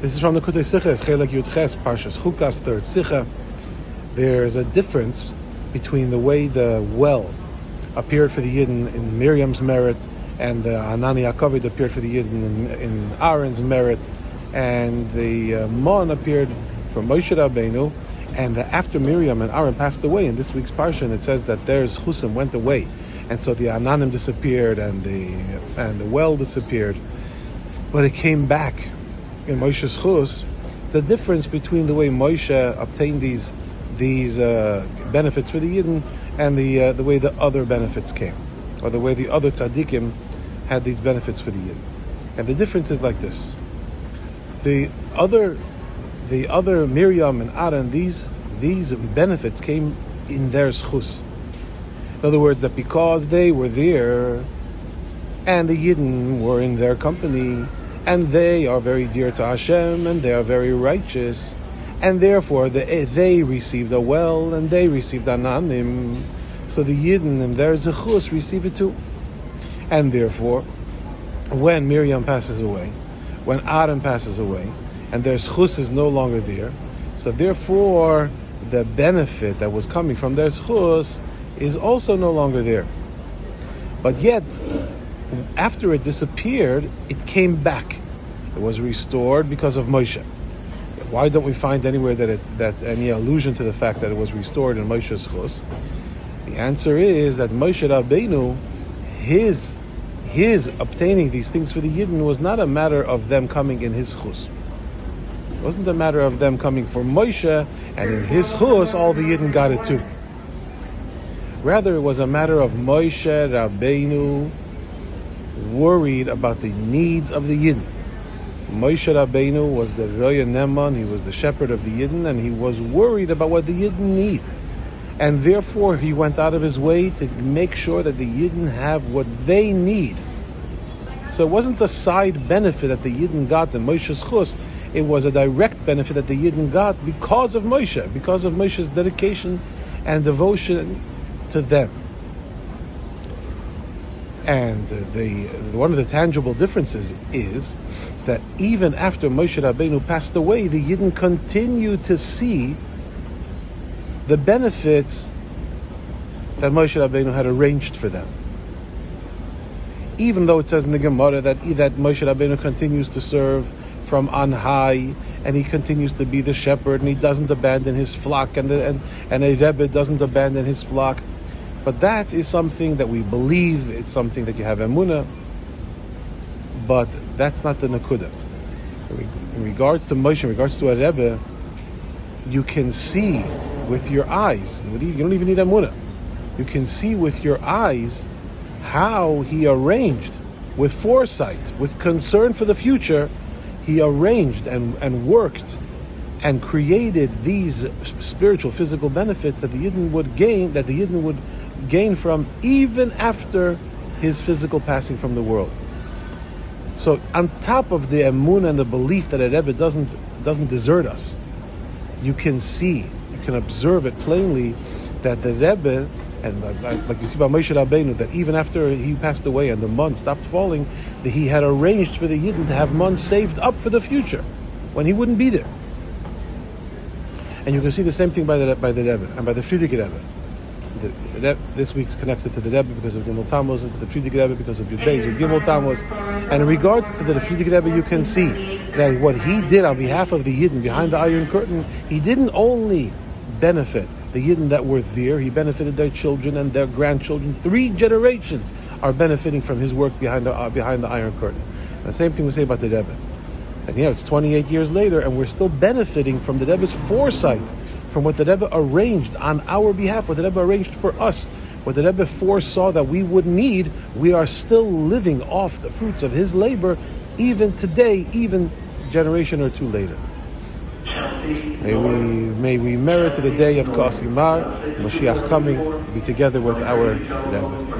This is from the Kutei Sicha, it's Chelak Yud Ches, Parshas Chukas, third Sicha. There's a difference between the way the well appeared for the Yidden in Miriam's merit and the Ananei HaKavod appeared for the Yidden in, in Aaron's merit and the uh, Mon appeared for Moshe Rabbeinu and after Miriam and Aaron passed away in this week's Parsha it says that there's Chusim went away and so the Ananim disappeared and the and the well disappeared but it came back in Moshe's Chus, the difference between the way Moshe obtained these these uh, benefits for the Yidden and the uh, the way the other benefits came, or the way the other tzaddikim had these benefits for the Yidden. And the difference is like this: the other the other Miriam and Aaron, these these benefits came in their schus. In other words, that because they were there and the Yidden were in their company, and they are very dear to Hashem, and they are very righteous, and therefore they, eh, they received a well, and they received ananim, so the Yidden and their zechus receive it too. And therefore, when Miriam passes away, when Adam passes away, and their zechus is no longer there, so therefore the benefit that was coming from their zechus is also no longer there. But yet, after it disappeared, it came back. It was restored because of Moshe. Why don't we find anywhere that it, that any allusion to the fact that it was restored in Moshe's chus? The answer is that Moshe Rabbeinu, his his obtaining these things for the Yidden was not a matter of them coming in his chus. It wasn't a matter of them coming for Moshe, and in his chus all the Yidden got it too. Rather, it was a matter of Moshe Rabbeinu worried about the needs of the Yidden. Moshe Rabbeinu was the Ro'eh Ne'eman, he was the shepherd of the Yidden, and he was worried about what the Yidden need. And therefore, he went out of his way to make sure that the Yidden have what they need. So it wasn't a side benefit that the Yidden got in Moshe's chus, it was a direct benefit that the Yidden got because of Moshe, because of Moshe's dedication and devotion to them. And the one of the tangible differences is that even after Moshe Rabbeinu passed away, the Yidden continued to see the benefits that Moshe Rabbeinu had arranged for them. Even though it says in the Gemara that, that Moshe Rabbeinu continues to serve from on high, and he continues to be the shepherd, and he doesn't abandon his flock, and, the, and, and a Rebbe doesn't abandon his flock. But that is something that we believe, it's something that you have emunah, but that's not the nakuda. In regards to Moshe, in regards to a Rebbe, you can see with your eyes, you don't even need emunah, you can see with your eyes how he arranged with foresight, with concern for the future, he arranged and, and worked and created these spiritual, physical benefits that the Yidden would gain, that the Yidden would gain from even after his physical passing from the world. So on top of the emun and the belief that a Rebbe doesn't doesn't desert us, you can see, you can observe it plainly that the Rebbe and like you see by Moshe Rabbeinu, that even after he passed away and the mun stopped falling, that he had arranged for the Yidden to have mun saved up for the future, when he wouldn't be there. And you can see the same thing by the by the Rebbe and by the Frierdiker Rebbe the, the, this week's connected to the Rebbe because of Gimel Tammuz and to the Frierdiker Rebbe because of Yud Beis with Gimel Tammuz. And in regard to the Frierdiker Rebbe, you can see that what he did on behalf of the Yidden behind the Iron Curtain, he didn't only benefit the Yidden that were there, he benefited their children and their grandchildren. Three generations are benefiting from his work behind the, uh, behind the Iron Curtain. The same thing we say about the Rebbe. And you know, it's 28 years later, and we're still benefiting from the Rebbe's foresight, from what the Rebbe arranged on our behalf, what the Rebbe arranged for us, what the Rebbe foresaw that we would need. We are still living off the fruits of his labor, even today, even generation or two later. May we may we merit the day of Kasimar, Mashiach coming, be together with our Rebbe.